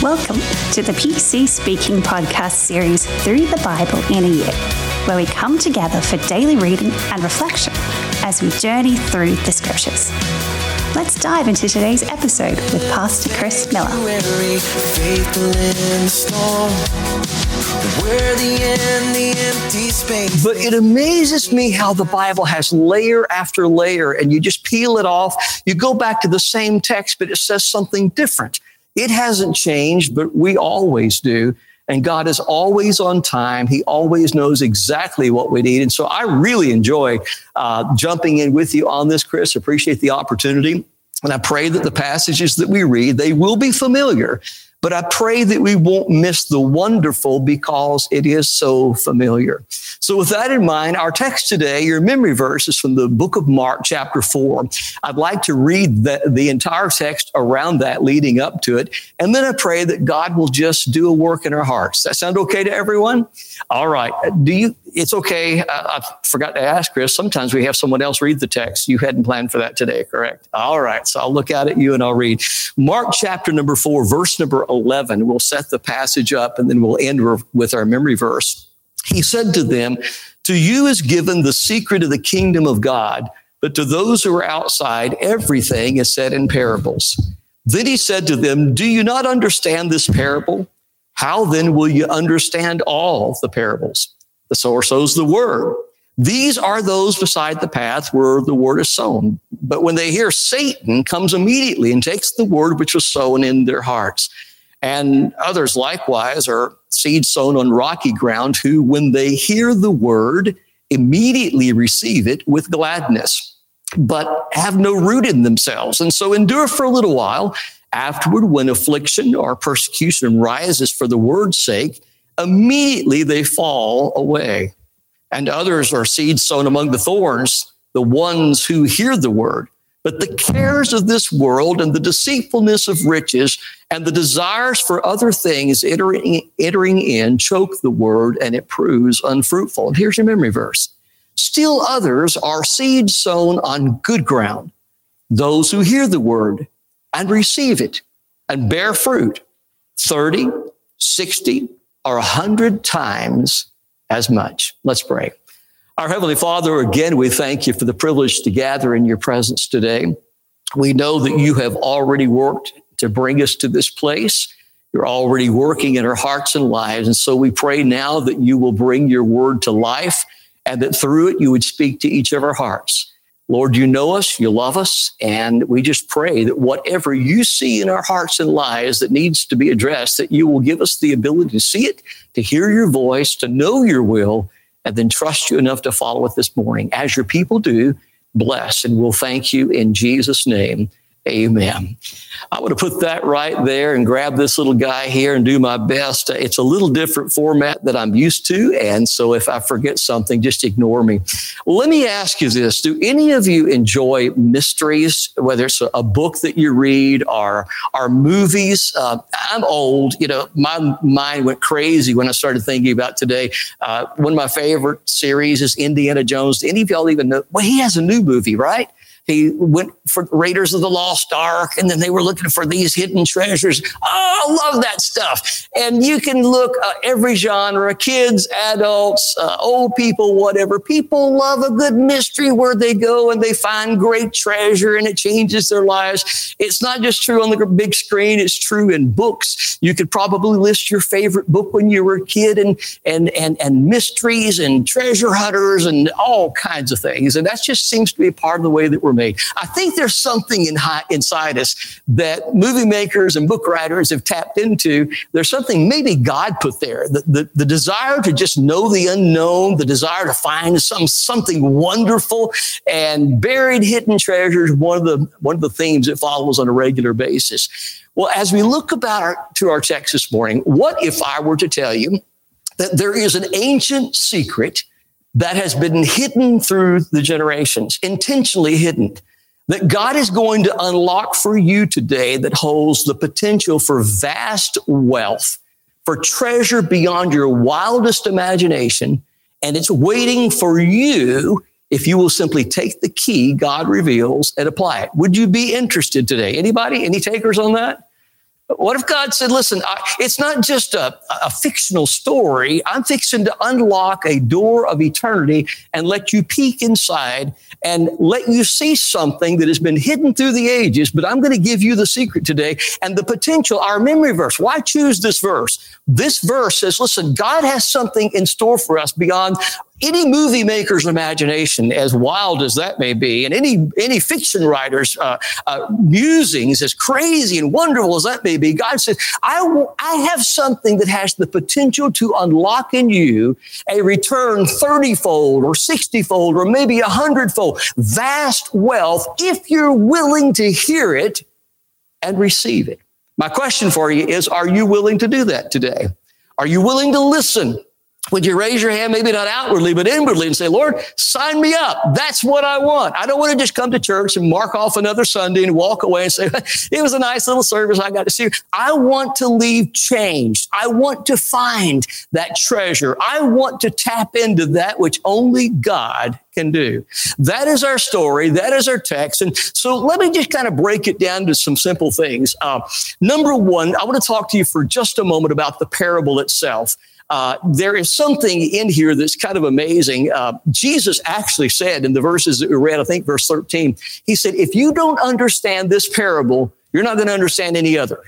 Welcome to the PC Speaking podcast series Through the Bible in a Year, where we come together for daily reading and reflection as we journey through the scriptures. Let's dive into today's episode with Pastor Chris Miller. But it amazes me how the Bible has layer after layer, and you just peel it off. You go back to the same text, but it says something different. It hasn't changed, but we always do. And God is always on time. He always knows exactly what we need. And so I really enjoy uh, jumping in with you on this, Chris. Appreciate the opportunity. And I pray that the passages that we read, they will be familiar, but I pray that we won't miss the wonderful because it is so familiar. So with that in mind, our text today, your memory verse is from the book of Mark, chapter four. I'd like to read the, the entire text around that leading up to it. And then I pray that God will just do a work in our hearts. That sound okay to everyone? All right. Do you, it's okay. I, I forgot to ask Chris. Sometimes we have someone else read the text. You hadn't planned for that today, correct? All right. So I'll look out at you and I'll read Mark chapter number four, verse number 11. We'll set the passage up and then we'll end with our memory verse. He said to them, To you is given the secret of the kingdom of God, but to those who are outside, everything is said in parables. Then he said to them, Do you not understand this parable? How then will you understand all the parables? The sower sows the word. These are those beside the path where the word is sown. But when they hear Satan comes immediately and takes the word which was sown in their hearts. And others likewise are seeds sown on rocky ground who, when they hear the word, immediately receive it with gladness, but have no root in themselves. And so endure for a little while. Afterward, when affliction or persecution rises for the word's sake, immediately they fall away. And others are seeds sown among the thorns, the ones who hear the word but the cares of this world and the deceitfulness of riches and the desires for other things entering, entering in choke the word and it proves unfruitful. And here's your memory verse. Still others are seed sown on good ground, those who hear the word and receive it and bear fruit 30, 60, or 100 times as much. Let's pray. Our Heavenly Father, again, we thank you for the privilege to gather in your presence today. We know that you have already worked to bring us to this place. You're already working in our hearts and lives. And so we pray now that you will bring your word to life and that through it you would speak to each of our hearts. Lord, you know us, you love us, and we just pray that whatever you see in our hearts and lives that needs to be addressed, that you will give us the ability to see it, to hear your voice, to know your will, and then trust you enough to follow it this morning. As your people do, bless, and we'll thank you in Jesus' name. Amen. I would have put that right there and grab this little guy here and do my best. It's a little different format that I'm used to. And so if I forget something, just ignore me. Let me ask you this. Do any of you enjoy mysteries, whether it's a book that you read or, or movies? Uh, I'm old. You know, my mind went crazy when I started thinking about today. Uh, one of my favorite series is Indiana Jones. Any of y'all even know? Well, he has a new movie, right? He went for Raiders of the Lost Ark, and then they were looking for these hidden treasures. Oh, I love that stuff. And you can look uh, every genre, kids, adults, uh, old people, whatever. People love a good mystery where they go and they find great treasure and it changes their lives. It's not just true on the big screen, it's true in books. You could probably list your favorite book when you were a kid and, and, and, and mysteries and treasure hunters and all kinds of things. And that just seems to be part of the way that we're made. I think there's something in high, inside us that movie makers and book writers have tapped into. There's something maybe God put there, the, the, the desire to just know the unknown, the desire to find some something wonderful and buried hidden treasures. One of the one of the themes that follows on a regular basis. Well, as we look about our, to our text this morning, what if I were to tell you that there is an ancient secret that has been hidden through the generations, intentionally hidden, that God is going to unlock for you today that holds the potential for vast wealth, for treasure beyond your wildest imagination. And it's waiting for you if you will simply take the key God reveals and apply it. Would you be interested today? Anybody? Any takers on that? What if God said, listen, I, it's not just a, a fictional story. I'm fixing to unlock a door of eternity and let you peek inside and let you see something that has been hidden through the ages, but I'm going to give you the secret today and the potential, our memory verse. Why choose this verse? This verse says, listen, God has something in store for us beyond any movie maker's imagination, as wild as that may be, and any any fiction writer's uh, uh, musings, as crazy and wonderful as that may be, God says, I, have something that has the potential to unlock in you a return 30 fold or 60 fold or maybe a hundredfold, vast wealth, if you're willing to hear it and receive it. My question for you is, are you willing to do that today? Are you willing to listen? Would you raise your hand, maybe not outwardly, but inwardly and say, Lord, sign me up. That's what I want. I don't want to just come to church and mark off another Sunday and walk away and say, it was a nice little service. I got to see. I want to leave changed. I want to find that treasure. I want to tap into that which only God can do. That is our story. That is our text. And so let me just kind of break it down to some simple things. Uh, number one, I want to talk to you for just a moment about the parable itself. Uh, there is something in here that's kind of amazing. Uh, Jesus actually said in the verses that we read, I think verse 13, he said, if you don't understand this parable, you're not going to understand any other.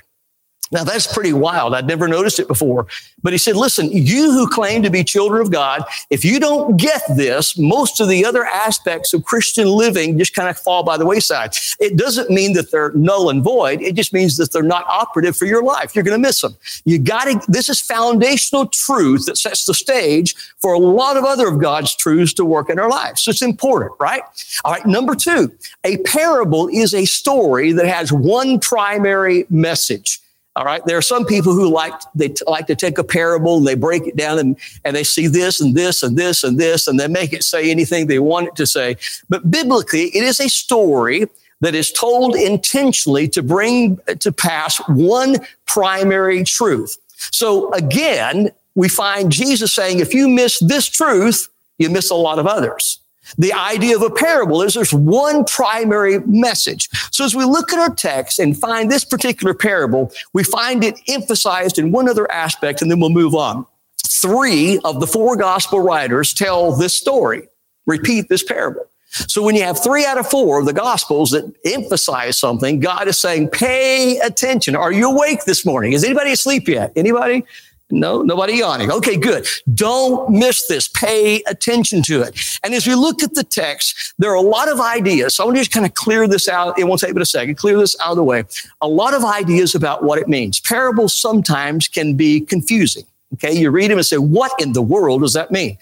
Now that's pretty wild. I'd never noticed it before. But he said, listen, you who claim to be children of God, if you don't get this, most of the other aspects of Christian living just kind of fall by the wayside. It doesn't mean that they're null and void. It just means that they're not operative for your life. You're going to miss them. You got to, this is foundational truth that sets the stage for a lot of other of God's truths to work in our lives. So it's important, right? All right. Number two, a parable is a story that has one primary message. All right. There are some people who like, they t- like to take a parable and they break it down and, and they see this and this and this and this and they make it say anything they want it to say. But biblically, it is a story that is told intentionally to bring uh, to pass one primary truth. So again, we find Jesus saying, if you miss this truth, you miss a lot of others. The idea of a parable is there's one primary message. So as we look at our text and find this particular parable, we find it emphasized in one other aspect, and then we'll move on. Three of the four gospel writers tell this story, repeat this parable. So when you have three out of four of the gospels that emphasize something, God is saying, pay attention. Are you awake this morning? Is anybody asleep yet? Anybody? No, nobody yawning. Okay, good. Don't miss this. Pay attention to it. And as we look at the text, there are a lot of ideas. So I want to just kind of clear this out. It won't take but a second. Clear this out of the way. A lot of ideas about what it means. Parables sometimes can be confusing. Okay, you read them and say, what in the world does that mean?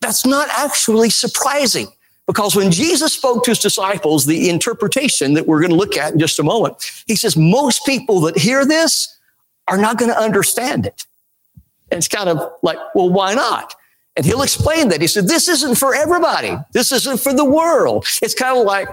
That's not actually surprising. Because when Jesus spoke to his disciples, the interpretation that we're going to look at in just a moment, he says, most people that hear this are not going to understand it. And it's kind of like, well, why not? And he'll explain that. He said, this isn't for everybody. This isn't for the world. It's kind of like,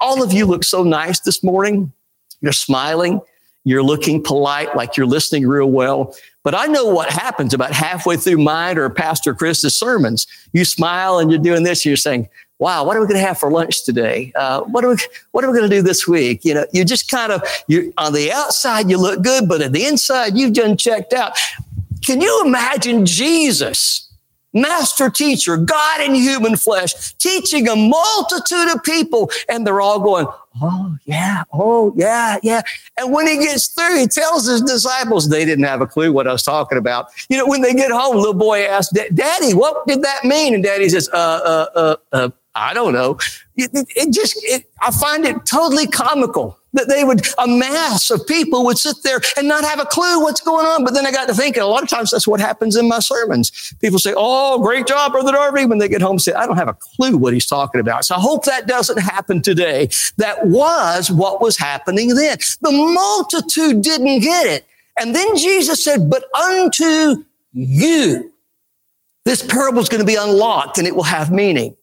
all of you look so nice this morning. You're smiling. You're looking polite, like you're listening real well. But I know what happens about halfway through mine or Pastor Chris's sermons. You smile and you're doing this. And You're saying, wow, what are we going to have for lunch today? Uh, what are we, what are we going to do this week? You know, you just kind of, you on the outside, you look good, but at the inside, you've done checked out. Can you imagine Jesus, master teacher, God in human flesh, teaching a multitude of people, and they're all going, Oh, yeah. Oh, yeah. Yeah. And when he gets through, he tells his disciples they didn't have a clue what I was talking about. You know, when they get home, little boy asks, Daddy, what did that mean? And daddy says, uh, uh, uh, uh I don't know. It, it, it just, it, I find it totally comical that they would, a mass of people would sit there and not have a clue what's going on. But then I got to thinking, a lot of times that's what happens in my sermons. People say, Oh, great job, Brother Darvie. When they get home, say, I don't have a clue what he's talking about. So I hope that doesn't happen today. That was what was happening then. The multitude didn't get it. And then Jesus said, But unto you, this parable is going to be unlocked and it will have meaning.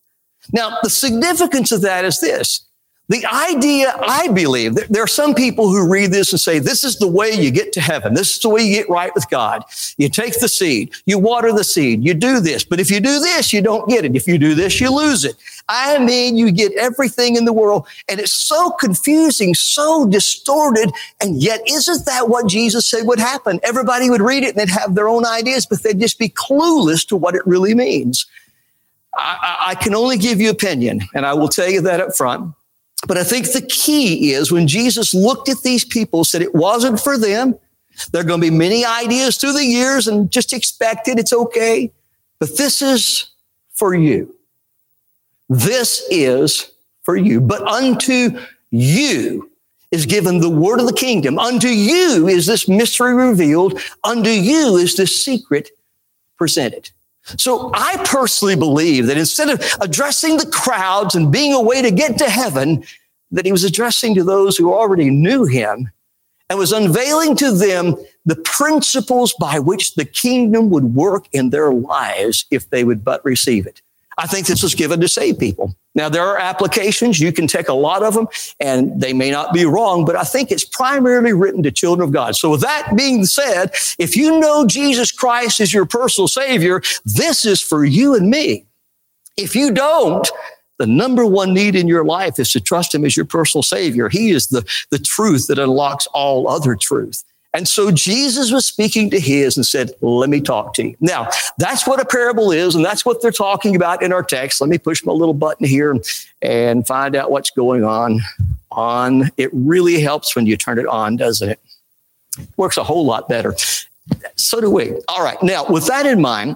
Now, the significance of that is this The idea, I believe, there are some people who read this and say, this is the way you get to heaven. This is the way you get right with God. You take the seed, you water the seed, you do this. But if you do this, you don't get it. If you do this, you lose it. I mean, you get everything in the world. And it's so confusing, so distorted. And yet, isn't that what Jesus said would happen? Everybody would read it and they'd have their own ideas, but they'd just be clueless to what it really means. I, I can only give you opinion, and I will tell you that up front. But I think the key is when Jesus looked at these people, said it wasn't for them. There are going to be many ideas through the years and just expect it. It's okay. But this is for you. This is for you. But unto you is given the word of the kingdom. Unto you is this mystery revealed. Unto you is this secret presented. So I personally believe that instead of addressing the crowds and being a way to get to heaven, that he was addressing to those who already knew him and was unveiling to them the principles by which the kingdom would work in their lives if they would but receive it. I think this was given to save people. Now, there are applications. You can take a lot of them and they may not be wrong, but I think it's primarily written to children of God. So with that being said, if you know Jesus Christ is your personal savior, this is for you and me. If you don't, the number one need in your life is to trust him as your personal savior. He is the, the truth that unlocks all other truth. And so Jesus was speaking to his and said, let me talk to you. Now, that's what a parable is. And that's what they're talking about in our text. Let me push my little button here and find out what's going on. On. It really helps when you turn it on, doesn't it? Works a whole lot better. So do we. All right. Now, with that in mind,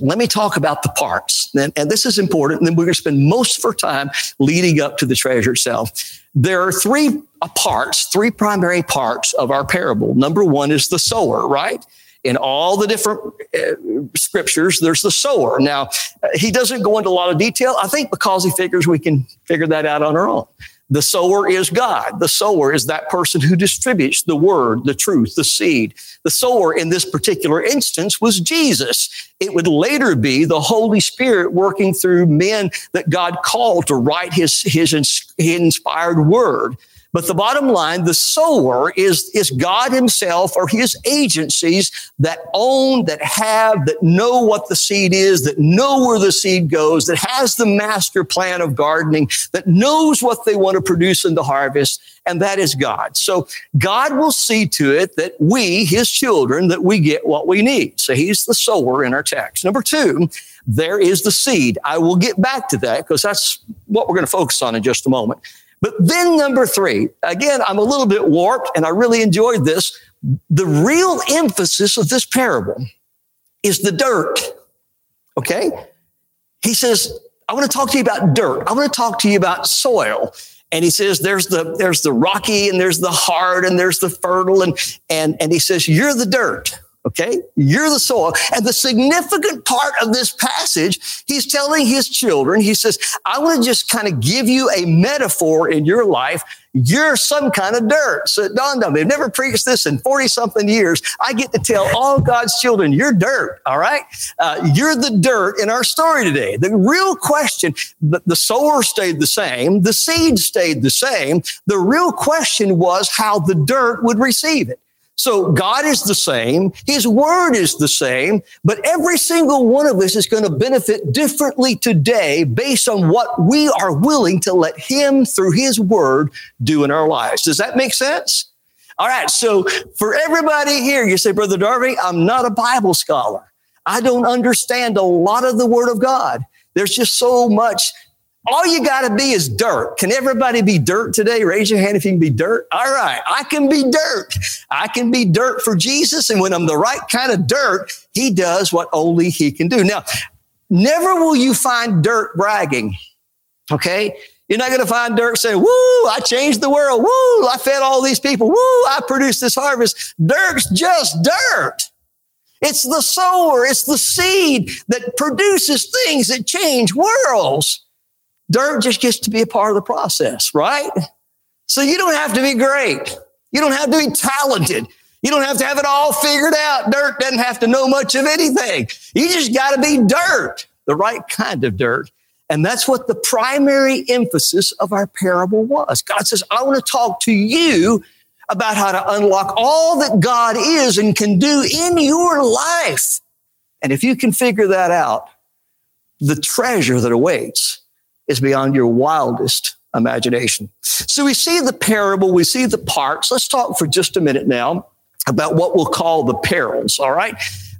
let me talk about the parts. And, and this is important. And then we're going to spend most of our time leading up to the treasure itself. There are three parts, three primary parts of our parable. Number one is the sower, right? In all the different uh, scriptures, there's the sower. Now, uh, he doesn't go into a lot of detail, I think because he figures we can figure that out on our own. The sower is God. The sower is that person who distributes the word, the truth, the seed. The sower in this particular instance was Jesus. It would later be the Holy Spirit working through men that God called to write his, his inspired word. But the bottom line, the sower is, is God himself or his agencies that own, that have, that know what the seed is, that know where the seed goes, that has the master plan of gardening, that knows what they want to produce in the harvest. And that is God. So God will see to it that we, his children, that we get what we need. So he's the sower in our text. Number two, there is the seed. I will get back to that because that's what we're going to focus on in just a moment. But then number three, again, I'm a little bit warped and I really enjoyed this. The real emphasis of this parable is the dirt. Okay. He says, I want to talk to you about dirt. I want to talk to you about soil. And he says, there's the, there's the rocky and there's the hard and there's the fertile. And, and, and he says, you're the dirt. Okay. You're the soil. And the significant part of this passage, he's telling his children, he says, I want to just kind of give you a metaphor in your life. You're some kind of dirt. So it dawned on me. I've never preached this in 40 something years. I get to tell all God's children, you're dirt. All right. Uh, you're the dirt in our story today. The real question, the, the sower stayed the same. The seed stayed the same. The real question was how the dirt would receive it. So God is the same. His word is the same, but every single one of us is going to benefit differently today based on what we are willing to let him through his word do in our lives. Does that make sense? All right. So for everybody here, you say, Brother Darvie, I'm not a Bible scholar. I don't understand a lot of the word of God. There's just so much all you got to be is dirt. Can everybody be dirt today? Raise your hand if you can be dirt. All right. I can be dirt. I can be dirt for Jesus. And when I'm the right kind of dirt, he does what only he can do. Now, never will you find dirt bragging. Okay. You're not going to find dirt saying, woo, I changed the world. Woo, I fed all these people. Woo, I produced this harvest. Dirt's just dirt. It's the sower. It's the seed that produces things that change worlds. Dirt just gets to be a part of the process, right? So you don't have to be great. You don't have to be talented. You don't have to have it all figured out. Dirt doesn't have to know much of anything. You just got to be dirt, the right kind of dirt. And that's what the primary emphasis of our parable was. God says, I want to talk to you about how to unlock all that God is and can do in your life. And if you can figure that out, the treasure that awaits is beyond your wildest imagination. So we see the parable, we see the parts. Let's talk for just a minute now about what we'll call the perils, all right?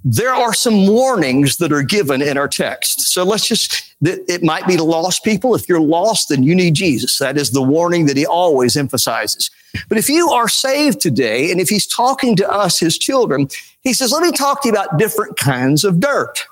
There are some warnings that are given in our text. So let's just, it might be to lost people. If you're lost, then you need Jesus. That is the warning that he always emphasizes. But if you are saved today, and if he's talking to us, his children, he says, let me talk to you about different kinds of dirt.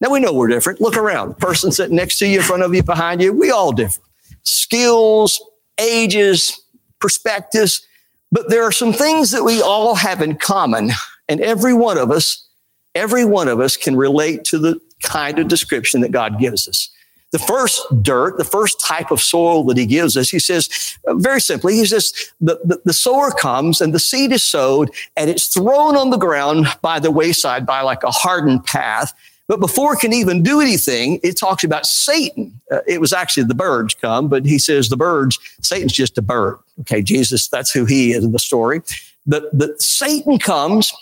Now we know we're different. Look around. The person sitting next to you, in front of you, behind you, we all different. Skills, ages, perspectives. But there are some things that we all have in common. And every one of us, every one of us can relate to the kind of description that God gives us. The first dirt, the first type of soil that he gives us, he says, uh, very simply, he says, the, the, the, sower comes and the seed is sowed and it's thrown on the ground by the wayside by like a hardened path. But before it can even do anything, it talks about Satan. Uh, it was actually the birds come, but he says the birds, Satan's just a bird. Okay, Jesus, that's who he is in the story. But, Satan comes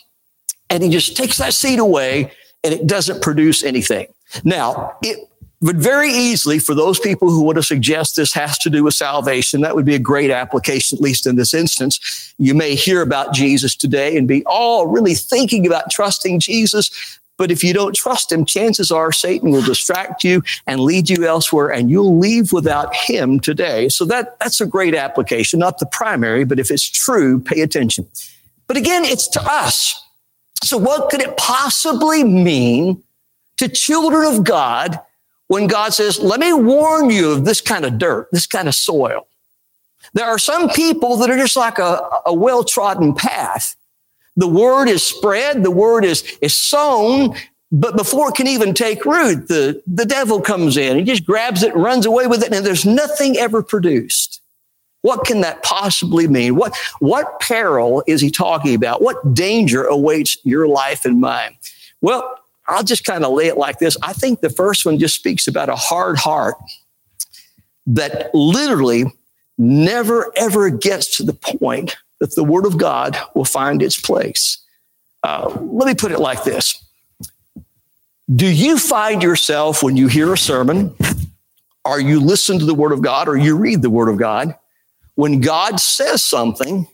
and he just takes that seed away and it doesn't produce anything. Now, it would very easily, for those people who would have suggest this has to do with salvation, that would be a great application, at least in this instance. You may hear about Jesus today and be all really thinking about trusting Jesus, but if you don't trust him, chances are Satan will distract you and lead you elsewhere and you'll leave without him today. So that, that's a great application, not the primary, but if it's true, pay attention. But again, it's to us. So what could it possibly mean to children of God when God says, let me warn you of this kind of dirt, this kind of soil? There are some people that are just like a, a well-trodden path the word is spread, the word is, is sown, but before it can even take root, the, the devil comes in. He just grabs it runs away with it, and there's nothing ever produced. What can that possibly mean? What, what peril is he talking about? What danger awaits your life and mine? Well, I'll just kind of lay it like this. I think the first one just speaks about a hard heart that literally never ever gets to the point that the Word of God will find its place. Uh, let me put it like this Do you find yourself when you hear a sermon, or you listen to the Word of God, or you read the Word of God, when God says something,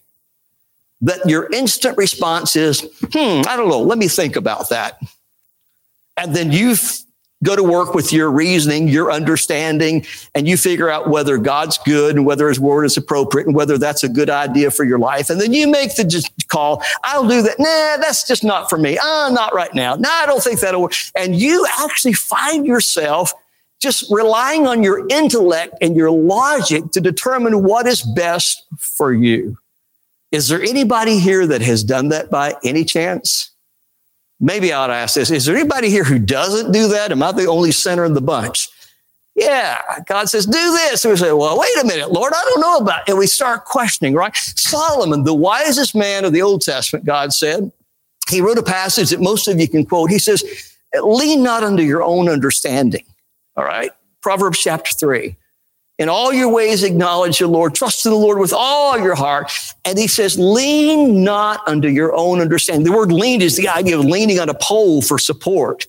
that your instant response is, hmm, I don't know, let me think about that. And then you go to work with your reasoning, your understanding, and you figure out whether God's good and whether his word is appropriate and whether that's a good idea for your life. And then you make the call, I'll do that. Nah, that's just not for me. Ah, not right now. Nah, I don't think that'll work. And you actually find yourself just relying on your intellect and your logic to determine what is best for you. Is there anybody here that has done that by any chance? Maybe I ought to ask this. Is there anybody here who doesn't do that? Am I the only sinner in the bunch? Yeah, God says, do this. And we say, well, wait a minute, Lord, I don't know about it. And we start questioning, right? Solomon, the wisest man of the Old Testament, God said, he wrote a passage that most of you can quote. He says, lean not unto your own understanding. All right. Proverbs chapter three. In all your ways, acknowledge the Lord. Trust in the Lord with all your heart. And he says, lean not unto your own understanding. The word lean is the idea of leaning on a pole for support.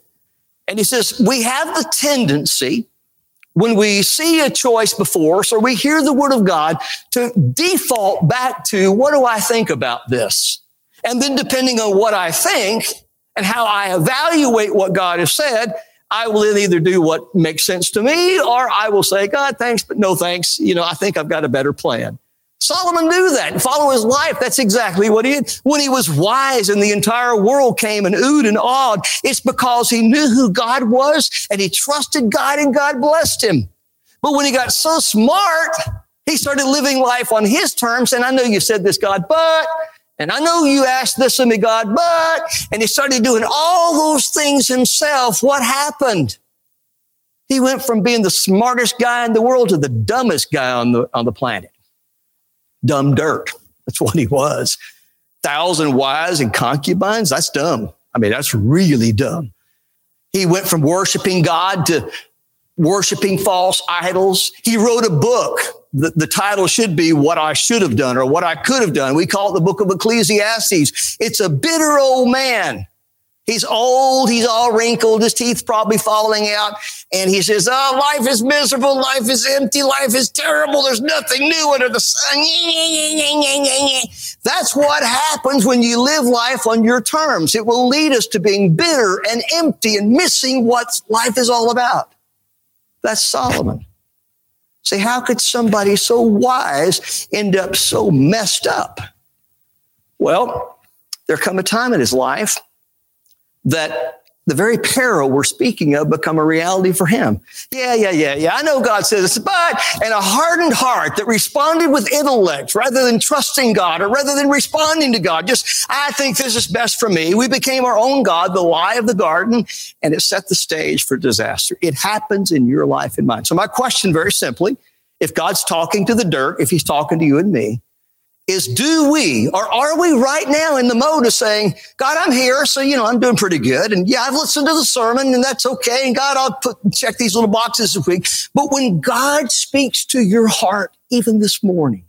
And he says, we have the tendency when we see a choice before us or we hear the word of God to default back to what do I think about this? And then depending on what I think and how I evaluate what God has said, I will then either do what makes sense to me or I will say, God, thanks, but no thanks. You know, I think I've got a better plan. Solomon knew that and follow his life. That's exactly what he did. When he was wise and the entire world came and oohed and awed, it's because he knew who God was and he trusted God and God blessed him. But when he got so smart, he started living life on his terms. And I know you said this, God, but and I know you asked this of me, God, but, and he started doing all those things himself. What happened? He went from being the smartest guy in the world to the dumbest guy on the, on the planet. Dumb dirt. That's what he was. Thousand wives and concubines. That's dumb. I mean, that's really dumb. He went from worshiping God to worshiping false idols. He wrote a book. The, the, title should be What I Should Have Done or What I Could Have Done. We call it the book of Ecclesiastes. It's a bitter old man He's old. He's all wrinkled. His teeth probably falling out. And he says, Oh, life is miserable. Life is empty. Life is terrible. There's nothing new under the sun. That's what happens when you live life on your terms. It will lead us to being bitter and empty and missing what life is all about. That's Solomon. See, how could somebody so wise end up so messed up? Well, there come a time in his life that the very peril we're speaking of become a reality for him. Yeah, yeah, yeah, yeah. I know God says this, but and a hardened heart that responded with intellect rather than trusting God or rather than responding to God. Just, I think this is best for me. We became our own God, the lie of the garden, and it set the stage for disaster. It happens in your life and mine. So my question very simply, if God's talking to the dirt, if he's talking to you and me, is do we or are we right now in the mode of saying, God, I'm here. So, you know, I'm doing pretty good. And yeah, I've listened to the sermon and that's okay. And God, I'll put, check these little boxes this week. But when God speaks to your heart, even this morning,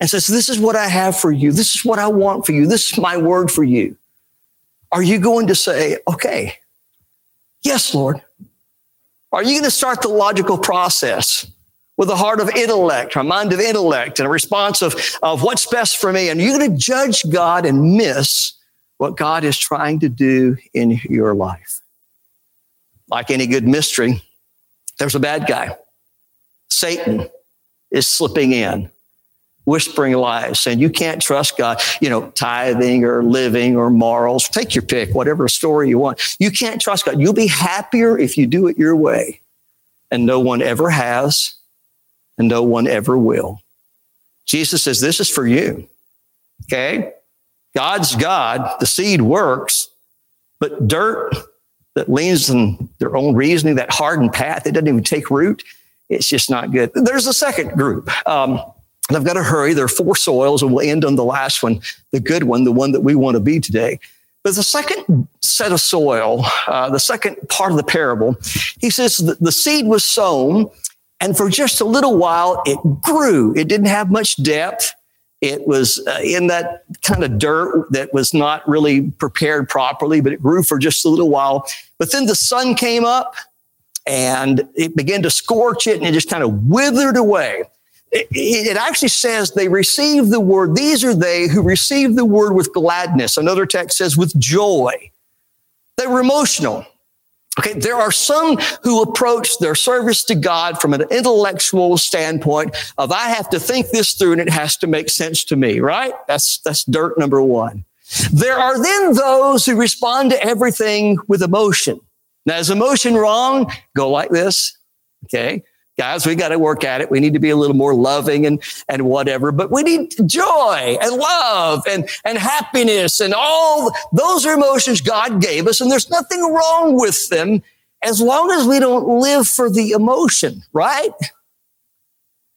and says, this is what I have for you. This is what I want for you. This is my word for you. Are you going to say, okay, yes, Lord? Are you going to start the logical process? With a heart of intellect, a mind of intellect, and a response of, of what's best for me. And you're going to judge God and miss what God is trying to do in your life. Like any good mystery, there's a bad guy. Satan is slipping in, whispering lies, saying you can't trust God, you know, tithing or living or morals. Take your pick, whatever story you want. You can't trust God. You'll be happier if you do it your way. And no one ever has and no one ever will. Jesus says, This is for you. Okay? God's God, the seed works, but dirt that leans on their own reasoning, that hardened path, it doesn't even take root. It's just not good. There's a second group. Um, and I've got to hurry. There are four soils, and we'll end on the last one, the good one, the one that we want to be today. But the second set of soil, uh, the second part of the parable, he says the seed was sown and for just a little while, it grew. It didn't have much depth. It was uh, in that kind of dirt that was not really prepared properly, but it grew for just a little while. But then the sun came up and it began to scorch it and it just kind of withered away. It, it, actually says they received the word. These are they who received the word with gladness. Another text says with joy. They were emotional. Okay, there are some who approach their service to God from an intellectual standpoint of I have to think this through and it has to make sense to me, right? That's that's dirt number 1. There are then those who respond to everything with emotion. Now, is emotion wrong? Go like this. Okay guys, we got to work at it. We need to be a little more loving and, and whatever, but we need joy and love and, and happiness and all those are emotions God gave us. And there's nothing wrong with them as long as we don't live for the emotion, right?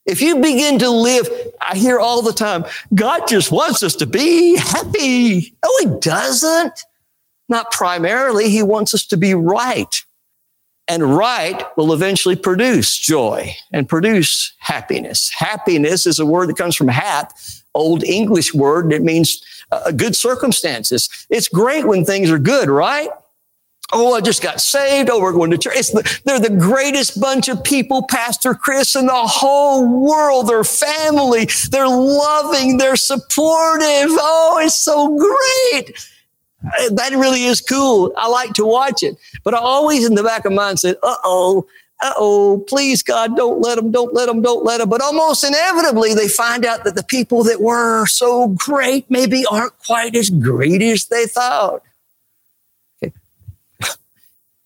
If you begin to live, I hear all the time, God just wants us to be happy. No, he doesn't. Not primarily. He wants us to be right. And right will eventually produce joy and produce happiness. Happiness is a word that comes from hap, old English word that means uh, good circumstances. It's great when things are good, right? Oh, I just got saved. Oh, we're going to church. The, they're the greatest bunch of people, Pastor Chris, in the whole world. They're family. They're loving. They're supportive. Oh, it's so great that really is cool. I like to watch it. But I always in the back of mind said, uh oh, uh oh, please God, don't let them, don't let them, don't let them. But almost inevitably, they find out that the people that were so great maybe aren't quite as great as they thought. Okay.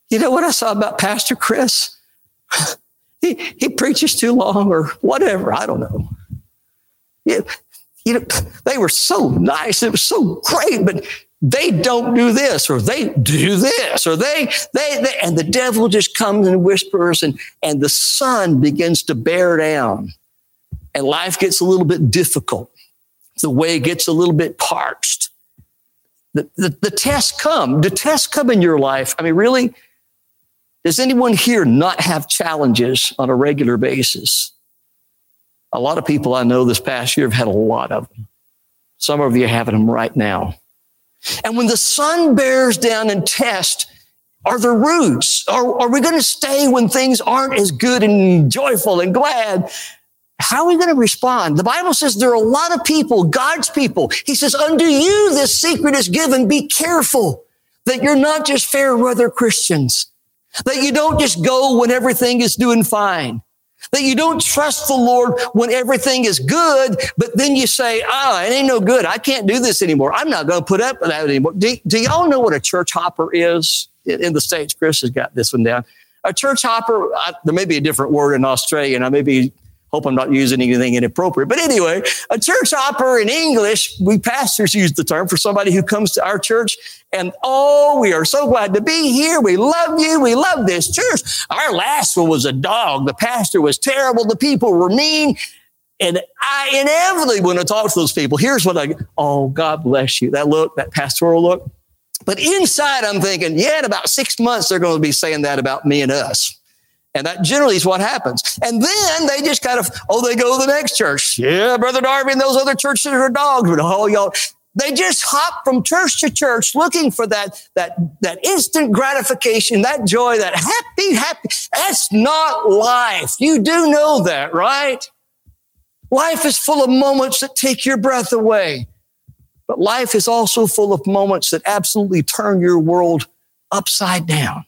You know what I saw about Pastor Chris? he, he preaches too long or whatever. I don't know. Yeah, you know, they were so nice. It was so great, but they don't do this or they do this or they, they, they, and the devil just comes and whispers and, and the sun begins to bear down and life gets a little bit difficult. The way gets a little bit parched. The, the, the tests come. The tests come in your life. I mean, really, Does anyone here not have challenges on a regular basis? A lot of people I know this past year have had a lot of them. Some of you are having them right now. And when the sun bears down and tests, are there roots? Are, are we going to stay when things aren't as good and joyful and glad? How are we going to respond? The Bible says there are a lot of people, God's people. He says, unto you this secret is given. Be careful that you're not just fair weather Christians, that you don't just go when everything is doing fine. That you don't trust the Lord when everything is good, but then you say, oh, it ain't no good. I can't do this anymore. I'm not going to put up with that anymore. Do, do y'all know what a church hopper is in the States? Chris has got this one down. A church hopper, I, there may be a different word in Australia, and I may be Hope I'm not using anything inappropriate. But anyway, a church hopper in English, we pastors use the term for somebody who comes to our church and oh, we are so glad to be here. We love you. We love this church. Our last one was a dog. The pastor was terrible. The people were mean. And I inevitably want to talk to those people. Here's what I, oh, God bless you. That look, that pastoral look. But inside, I'm thinking, yeah, in about six months, they're going to be saying that about me and us. And that generally is what happens. And then they just kind of, oh, they go to the next church. Yeah, Brother Darvie and those other churches are dogs, but oh, y'all, they just hop from church to church looking for that, that, that instant gratification, that joy, that happy, happy. That's not life. You do know that, right? Life is full of moments that take your breath away. But life is also full of moments that absolutely turn your world upside down.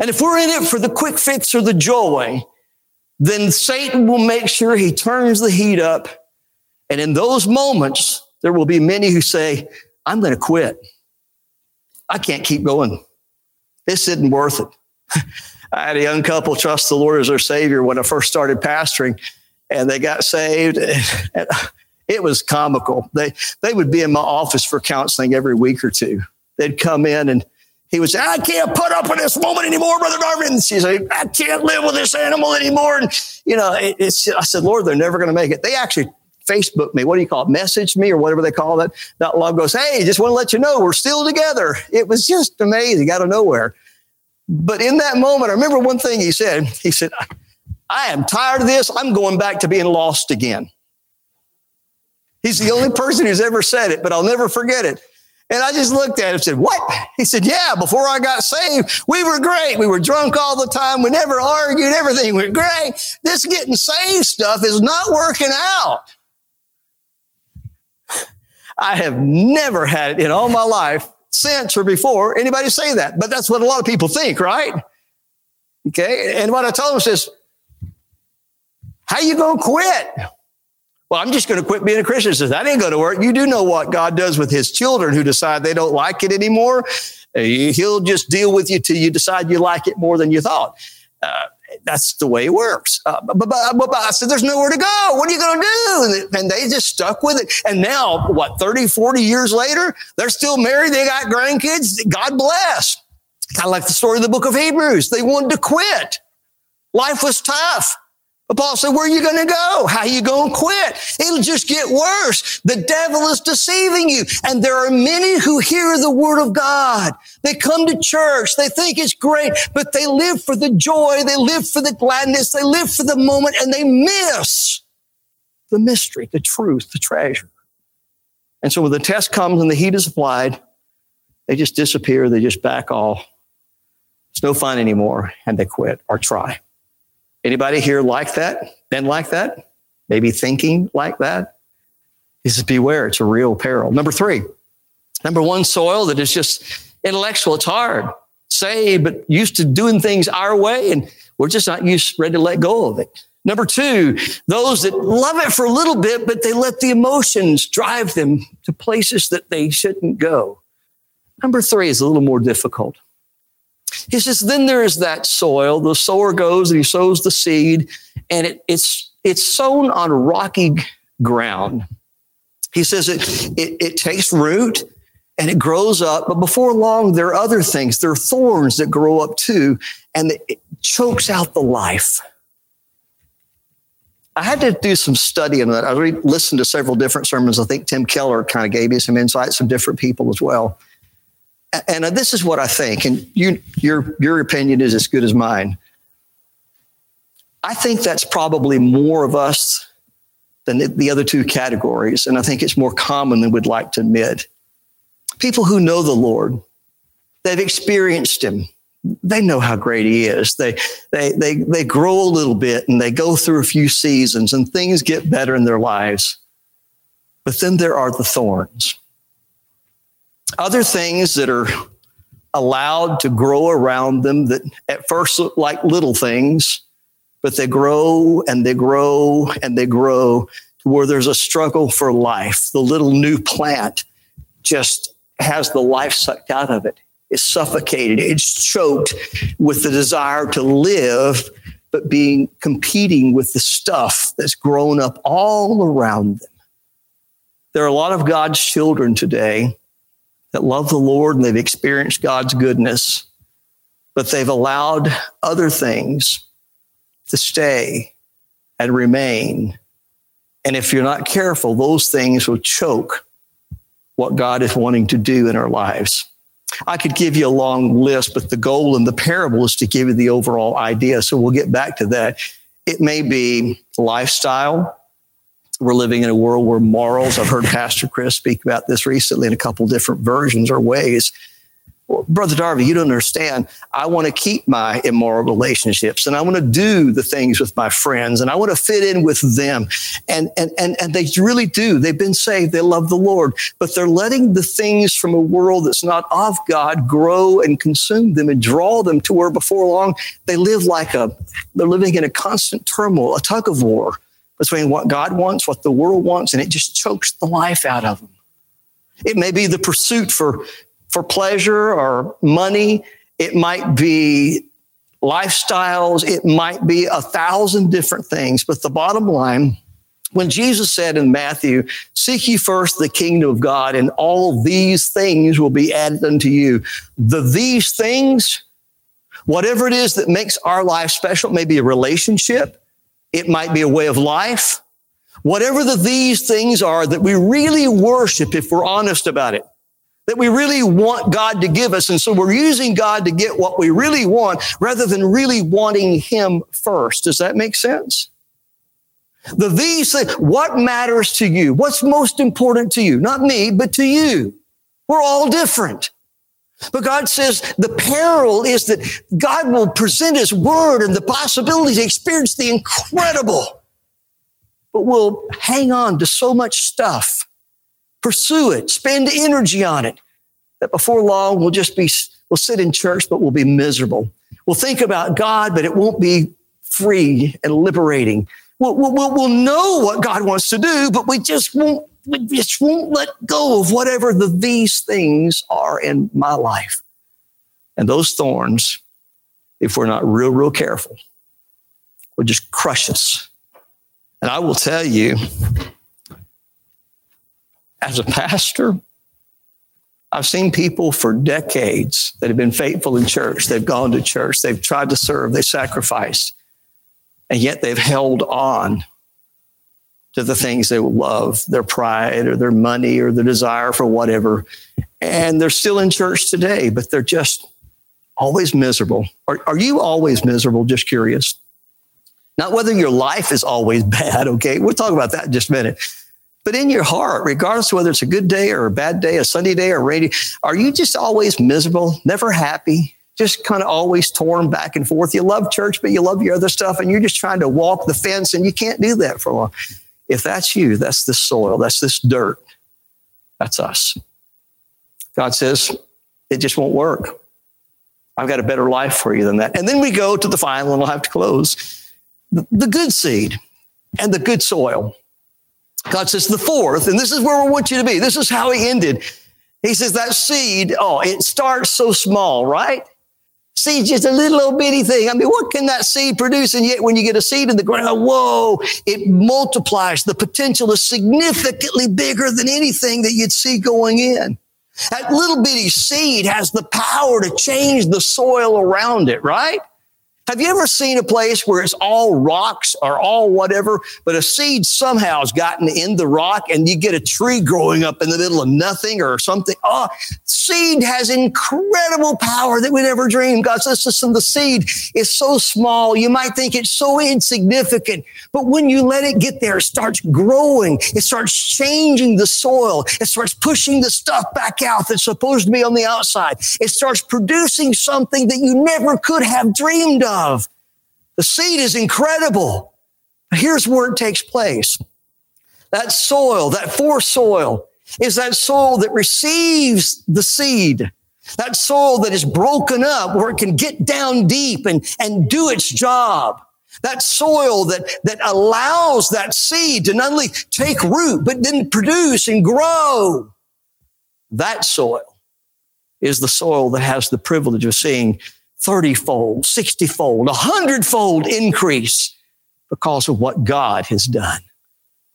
And if we're in it for the quick fix or the joy, then Satan will make sure he turns the heat up. And in those moments, there will be many who say, I'm going to quit. I can't keep going. This isn't worth it. I had a young couple trust the Lord as their Savior when I first started pastoring, and they got saved. It was comical. They they would be in my office for counseling every week or two. They'd come in and he would say, I can't put up with this woman anymore, Brother Darwin. She'd say, I can't live with this animal anymore. And, you know, it, it's, I said, Lord, they're never going to make it. They actually Facebook me. What do you call it? Message me or whatever they call it. That love goes, Hey, just want to let you know we're still together. It was just amazing out of nowhere. But in that moment, I remember one thing he said. He said, I am tired of this. I'm going back to being lost again. He's the only person who's ever said it, but I'll never forget it. And I just looked at him and said, What? He said, Yeah, before I got saved, we were great. We were drunk all the time. We never argued. Everything went great. This getting saved stuff is not working out. I have never had it in all my life since or before anybody say that. But that's what a lot of people think, right? Okay. And what I told him says, How you gonna quit? Well, I'm just going to quit being a Christian. Says that ain't going to work. You do know what God does with his children who decide they don't like it anymore. Uh, he'll just deal with you till you decide you like it more than you thought. Uh, that's the way it works. Uh, but, but, but, but, I said, there's nowhere to go. What are you going to do? And they just stuck with it. And now, what, 30, 40 years later, they're still married. They got grandkids. God bless. Kind of like the story of the book of Hebrews. They wanted to quit. Life was tough. But Paul said, where are you going to go? How are you going to quit? It'll just get worse. The devil is deceiving you. And there are many who hear the word of God. They come to church. They think it's great, but they live for the joy. They live for the gladness. They live for the moment and they miss the mystery, the truth, the treasure. And so when the test comes and the heat is applied, they just disappear. They just back off. It's no fun anymore. And they quit or try. Anybody here like that? Been like that? Maybe thinking like that? He says, beware, it's a real peril. Number three, number one, soil that is just intellectual. It's hard. Say, but used to doing things our way, and we're just not used ready to let go of it. Number two, those that love it for a little bit, but they let the emotions drive them to places that they shouldn't go. Number three is a little more difficult. He says, then there is that soil. The sower goes and he sows the seed, and it, it's it's sown on rocky ground. He says it, it, it takes root and it grows up, but before long, there are other things. There are thorns that grow up too, and it chokes out the life. I had to do some study on that. I listened to several different sermons. I think Tim Keller kind of gave me some insights from different people as well. And uh, this is what I think, and you, your, your opinion is as good as mine. I think that's probably more of us than the other two categories. And I think it's more common than we'd like to admit. People who know the Lord, they've experienced Him. They know how great He is. They, they, they, they grow a little bit and they go through a few seasons and things get better in their lives. But then there are the thorns. Other things that are allowed to grow around them that at first look like little things, but they grow and they grow and they grow to where there's a struggle for life. The little new plant just has the life sucked out of it. It's suffocated. It's choked with the desire to live, but being competing with the stuff that's grown up all around them. There are a lot of God's children today that love the Lord and they've experienced God's goodness, but they've allowed other things to stay and remain. And if you're not careful, those things will choke what God is wanting to do in our lives. I could give you a long list, but the goal in the parable is to give you the overall idea. So we'll get back to that. It may be lifestyle. We're living in a world where morals, I've heard Pastor Chris speak about this recently in a couple different versions or ways Brother Darvie, you don't understand. I want to keep my immoral relationships and I want to do the things with my friends and I want to fit in with them. And, and, and, and they really do. They've been saved. They love the Lord, but they're letting the things from a world that's not of God grow and consume them and draw them to where before long they live like a, they're living in a constant turmoil, a tug of war between what God wants, what the world wants, and it just chokes the life out of them. It may be the pursuit for for pleasure or money. It might be lifestyles. It might be a thousand different things. But the bottom line, when Jesus said in Matthew, seek ye first the kingdom of God and all these things will be added unto you. The these things, whatever it is that makes our life special, maybe a relationship. It might be a way of life. Whatever the these things are that we really worship, if we're honest about it that we really want God to give us. And so we're using God to get what we really want rather than really wanting Him first. Does that make sense? The these things, what matters to you? What's most important to you? Not me, but to you. We're all different. But God says the peril is that God will present His word and the possibility to experience the incredible. But we'll hang on to so much stuff Pursue it, spend energy on it. That before long we'll just be, we'll sit in church, but we'll be miserable. We'll think about God, but it won't be free and liberating. We'll, we'll, we'll know what God wants to do, but we just won't, we just won't let go of whatever the, these things are in my life. And those thorns, if we're not real, real careful, will just crush us. And I will tell you, as a pastor, I've seen people for decades that have been faithful in church. They've gone to church, they've tried to serve, they sacrificed, and yet they've held on to the things they love, their pride or their money or their desire for whatever. And they're still in church today, but they're just always miserable. Are, are you always miserable? Just curious. Not whether your life is always bad, okay? We'll talk about that in just a minute. But in your heart, regardless of whether it's a good day or a bad day, a sunny day or rainy, are you just always miserable, never happy, just kind of always torn back and forth? You love church, but you love your other stuff, and you're just trying to walk the fence, and you can't do that for long. If that's you, that's this soil, that's this dirt, that's us. God says, it just won't work. I've got a better life for you than that. And then we go to the final, and I'll have to close the good seed and the good soil. God says the fourth, and this is where we want you to be. This is how he ended. He says that seed, oh, it starts so small, right? Seed's just a little old bitty thing. I mean, what can that seed produce? And yet when you get a seed in the ground, whoa, it multiplies. The potential is significantly bigger than anything that you'd see going in. That little bitty seed has the power to change the soil around it, right? Have you ever seen a place where it's all rocks or all whatever, but a seed somehow has gotten in the rock and you get a tree growing up in the middle of nothing or something? Oh, seed has incredible power that we never dreamed. God says, listen, the seed is so small. You might think it's so insignificant, but when you let it get there, it starts growing. It starts changing the soil. It starts pushing the stuff back out that's supposed to be on the outside. It starts producing something that you never could have dreamed of of. The seed is incredible. Here's where it takes place. That soil, that foresoil, is that soil that receives the seed. That soil that is broken up where it can get down deep and, and do its job. That soil that, that allows that seed to not only take root, but then produce and grow. That soil is the soil that has the privilege of seeing 30 fold, 60 fold, 100 fold increase because of what God has done,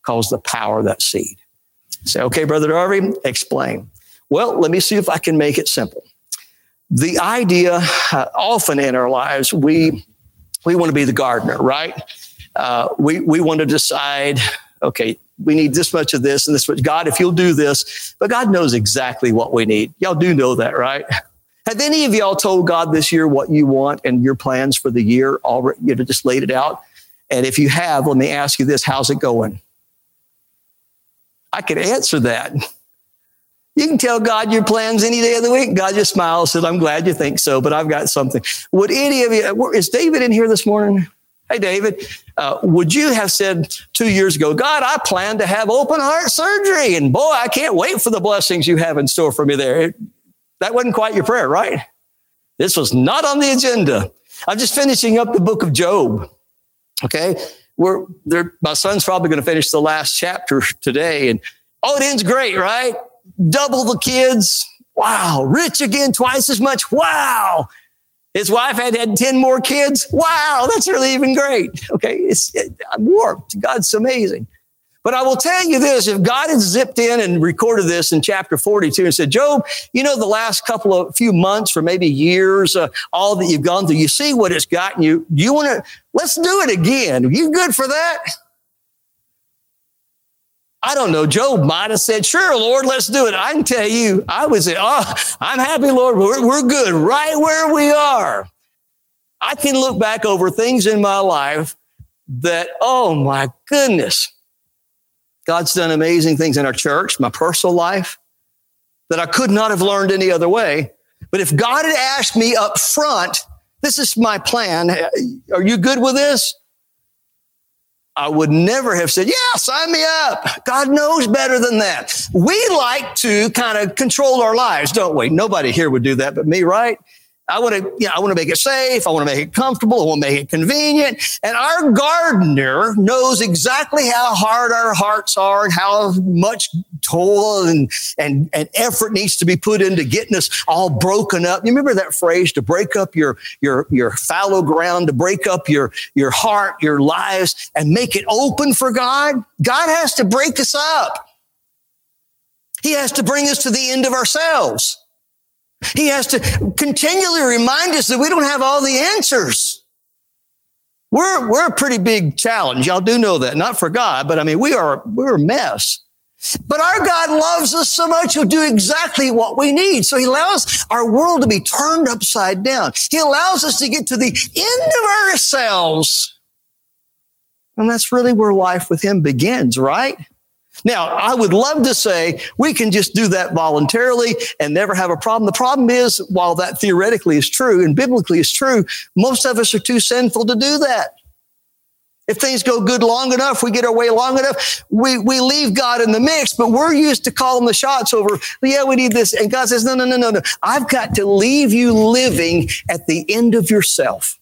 because the power of that seed. Say, okay, Brother Darvie, explain. Well, let me see if I can make it simple. The idea, uh, often in our lives, we we want to be the gardener, right? Uh, we we want to decide, okay, we need this much of this and this much. God, if you'll do this, but God knows exactly what we need. Y'all do know that, right? Have any of y'all told God this year what you want and your plans for the year already, you know, just laid it out? And if you have, let me ask you this, how's it going? I could answer that. You can tell God your plans any day of the week. God just smiles, and says, I'm glad you think so, but I've got something. Would any of you, is David in here this morning? Hey, David, uh, would you have said two years ago, God, I plan to have open heart surgery, and boy, I can't wait for the blessings you have in store for me there? That wasn't quite your prayer, right? This was not on the agenda. I'm just finishing up the book of Job. Okay. We're there, my son's probably going to finish the last chapter today. And oh, it ends great, right? Double the kids. Wow. Rich again, twice as much. Wow. His wife had had 10 more kids. Wow. That's really even great. Okay. It's it, I'm warped. God's amazing. But I will tell you this, if God had zipped in and recorded this in chapter 42 and said, Job, you know, the last couple of few months or maybe years, uh, all that you've gone through, you see what it's gotten you. You want to, let's do it again. Are you good for that? I don't know. Job might have said, sure, Lord, let's do it. I can tell you, I would say, oh, I'm happy, Lord. We're, we're good right where we are. I can look back over things in my life that, oh my goodness, God's done amazing things in our church, my personal life, that I could not have learned any other way. But if God had asked me up front, this is my plan. Are you good with this? I would never have said, yeah, sign me up. God knows better than that. We like to kind of control our lives, don't we? Nobody here would do that but me, right? I want to, you know, I want to make it safe. I want to make it comfortable. I want to make it convenient. And our gardener knows exactly how hard our hearts are and how much toil and, and, and effort needs to be put into getting us all broken up. You remember that phrase to break up your, your, your fallow ground, to break up your, your heart, your lives and make it open for God? God has to break us up. He has to bring us to the end of ourselves. He has to continually remind us that we don't have all the answers. We're, we're a pretty big challenge. Y'all do know that. Not for God, but I mean, we are, we're a mess. But our God loves us so much, He'll do exactly what we need. So He allows our world to be turned upside down. He allows us to get to the end of ourselves. And that's really where life with Him begins, right? Now, I would love to say we can just do that voluntarily and never have a problem. The problem is, while that theoretically is true and biblically is true, most of us are too sinful to do that. If things go good long enough, we get our way long enough, we, we leave God in the mix, but we're used to calling the shots over, yeah, we need this. And God says, no, no, no, no, no. I've got to leave you living at the end of yourself,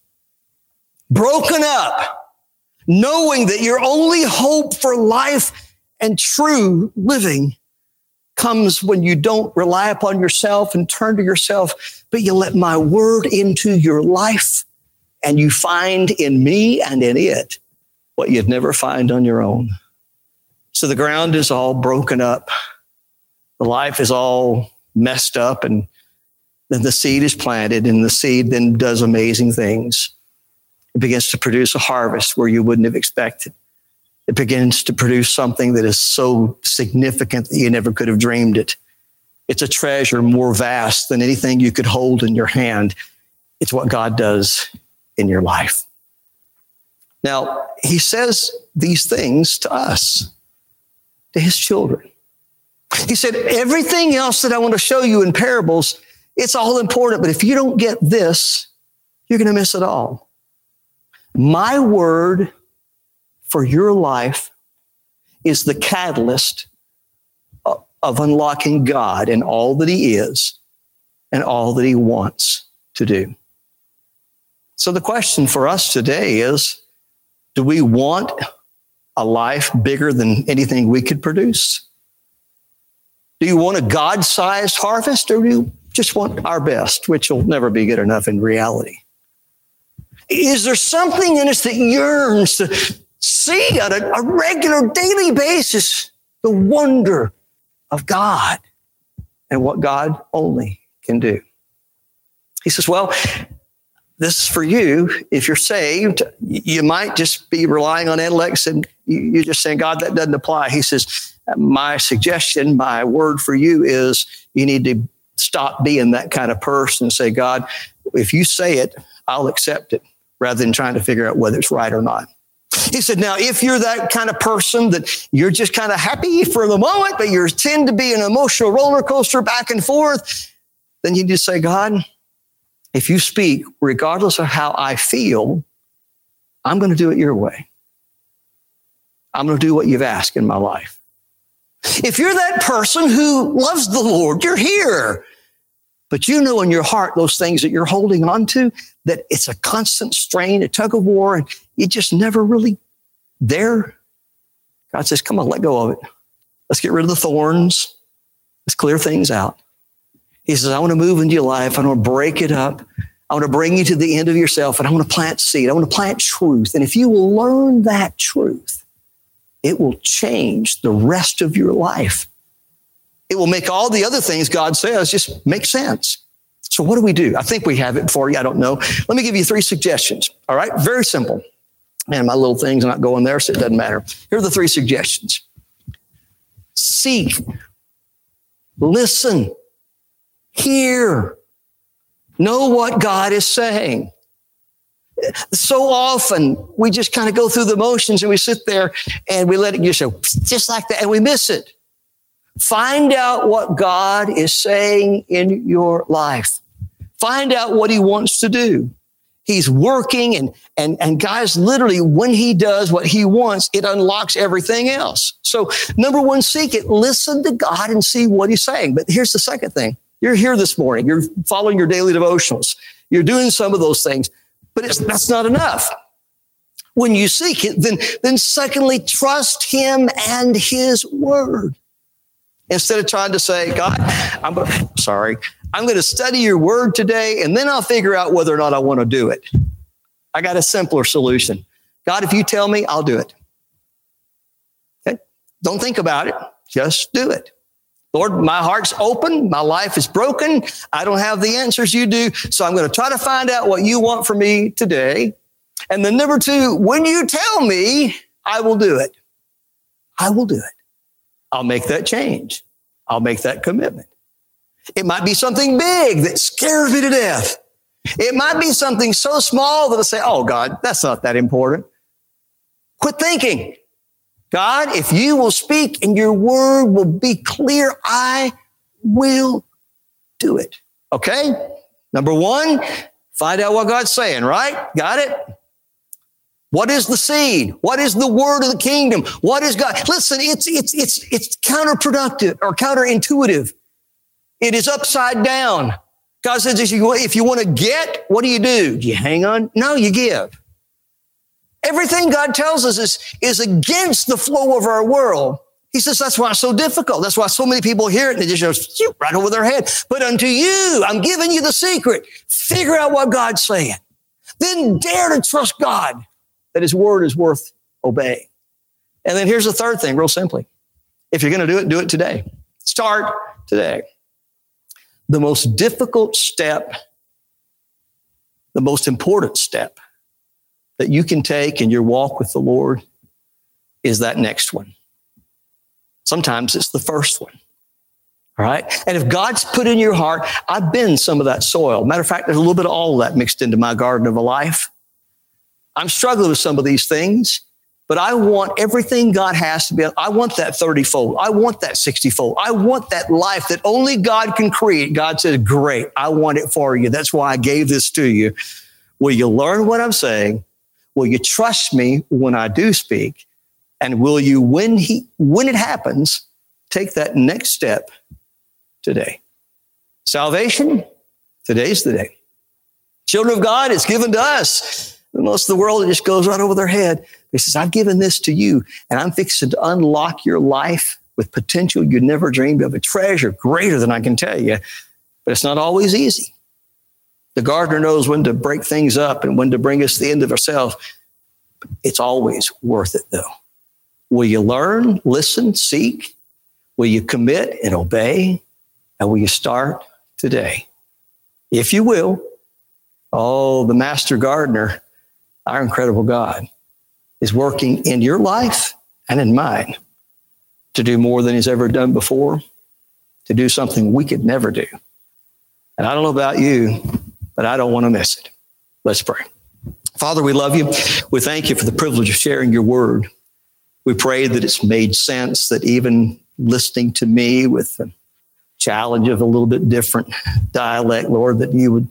broken up, knowing that your only hope for life and true living comes when you don't rely upon yourself and turn to yourself, but you let my word into your life and you find in me and in it what you'd never find on your own. So the ground is all broken up. The life is all messed up and then the seed is planted and the seed then does amazing things. it begins to produce a harvest where you wouldn't have expected. It begins to produce something that is so significant that you never could have dreamed it. It's a treasure more vast than anything you could hold in your hand. It's what God does in your life. Now, he says these things to us, to his children. He said, everything else that I want to show you in parables, it's all important, but if you don't get this, you're going to miss it all. My word for your life is the catalyst of unlocking God and all that He is and all that He wants to do. So the question for us today is do we want a life bigger than anything we could produce? Do you want a God sized harvest or do you just want our best, which will never be good enough in reality? Is there something in us that yearns to see on a, a regular daily basis the wonder of God and what God only can do? He says, Well, this is for you. If you're saved, you might just be relying on intellects and you're just saying, God, that doesn't apply. He says, My suggestion, my word for you is you need to stop being that kind of person and say, God, if you say it, I'll accept it rather than trying to figure out whether it's right or not. He said, now, if you're that kind of person that you're just kind of happy for the moment, but you tend to be an emotional roller coaster back and forth, then you just say, God, if you speak, regardless of how I feel, I'm going to do it your way. I'm going to do what you've asked in my life. If you're that person who loves the Lord, you're here. But you know in your heart those things that you're holding on to, that it's a constant strain, a tug of war, and you just never really there. God says, come on, let go of it. Let's get rid of the thorns. Let's clear things out. He says, I want to move into your life. I want to break it up. I want to bring you to the end of yourself and I want to plant seed. I want to plant truth. And if you will learn that truth, it will change the rest of your life it will make all the other things God says just make sense. So what do we do? I think we have it for you. I don't know. Let me give you three suggestions. All right. Very simple. Man, my little thing's not going there, so it doesn't matter. Here are the three suggestions. Seek, listen, hear, know what God is saying. So often we just kind of go through the motions and we sit there and we let it just go just like that and we miss it. Find out what God is saying in your life. Find out what he wants to do. He's working and, and, and guys, literally when he does what he wants, it unlocks everything else. So number one, seek it. Listen to God and see what he's saying. But here's the second thing. You're here this morning. You're following your daily devotionals. You're doing some of those things, but that's not enough. When you seek it, then, then secondly, trust him and his word. Instead of trying to say, God, I'm sorry, I'm going to study your word today and then I'll figure out whether or not I want to do it. I got a simpler solution. God, if you tell me, I'll do it. Okay? Don't think about it. Just do it. Lord, my heart's open. My life is broken. I don't have the answers you do. So I'm going to try to find out what you want from me today. And then number two, when you tell me, I will do it. I will do it. I'll make that change. I'll make that commitment. It might be something big that scares me to death. It might be something so small that I say, Oh God, that's not that important. Quit thinking. God, if you will speak and your word will be clear, I will do it. Okay. Number one, find out what God's saying, right? Got it? What is the seed? What is the word of the kingdom? What is God? Listen, it's, it's, it's, it's counterproductive or counterintuitive. It is upside down. God says, if you, if you want to get, what do you do? Do you hang on? No, you give. Everything God tells us is, is against the flow of our world. He says, that's why it's so difficult. That's why so many people hear it and they just go right over their head. But unto you, I'm giving you the secret. Figure out what God's saying. Then dare to trust God that his word is worth obeying. And then here's the third thing, real simply. If you're going to do it, do it today. Start today. The most difficult step, the most important step that you can take in your walk with the Lord is that next one. Sometimes it's the first one. All right. And if God's put in your heart, I've been some of that soil. Matter of fact, there's a little bit of all of that mixed into my garden of a life. I'm struggling with some of these things, but I want everything God has to be. I want that 30 fold. I want that 60 fold. I want that life that only God can create. God says, great. I want it for you. That's why I gave this to you. Will you learn what I'm saying? Will you trust me when I do speak? And will you, when he, when it happens, take that next step today? Salvation, today's the day. Children of God, it's given to us. Most of the world, it just goes right over their head. He says, I've given this to you, and I'm fixing to unlock your life with potential you'd never dreamed of, a treasure greater than I can tell you. But it's not always easy. The gardener knows when to break things up and when to bring us to the end of ourselves. It's always worth it, though. Will you learn, listen, seek? Will you commit and obey? And will you start today? If you will, oh, the master gardener, our incredible God, is working in your life and in mine to do more than he's ever done before, to do something we could never do. And I don't know about you, but I don't want to miss it. Let's pray. Father, we love you. We thank you for the privilege of sharing your word. We pray that it's made sense, that even listening to me with the challenge of a little bit different dialect, Lord, that you would,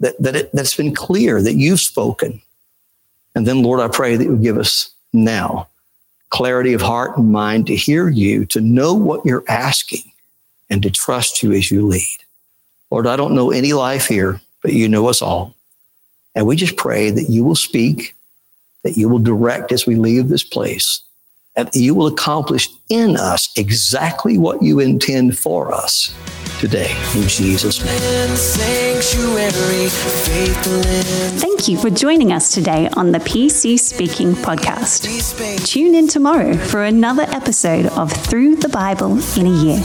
that, that it, that's been clear that you've spoken. And then, Lord, I pray that you give us now clarity of heart and mind to hear you, to know what you're asking, and to trust you as you lead. Lord, I don't know any life here, but you know us all. And we just pray that you will speak, that you will direct as we leave this place, and you will accomplish in us exactly what you intend for us today. In Jesus' name. Thank you for joining us today on the PC Speaking podcast. Tune in tomorrow for another episode of Through the Bible in a Year.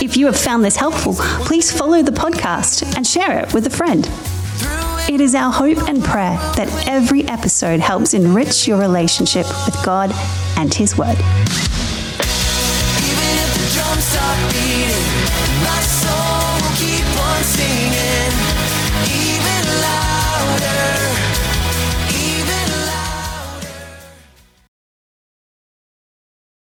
If you have found this helpful, please follow the podcast and share it with a friend. It is our hope and prayer that every episode helps enrich your relationship with God and His Word.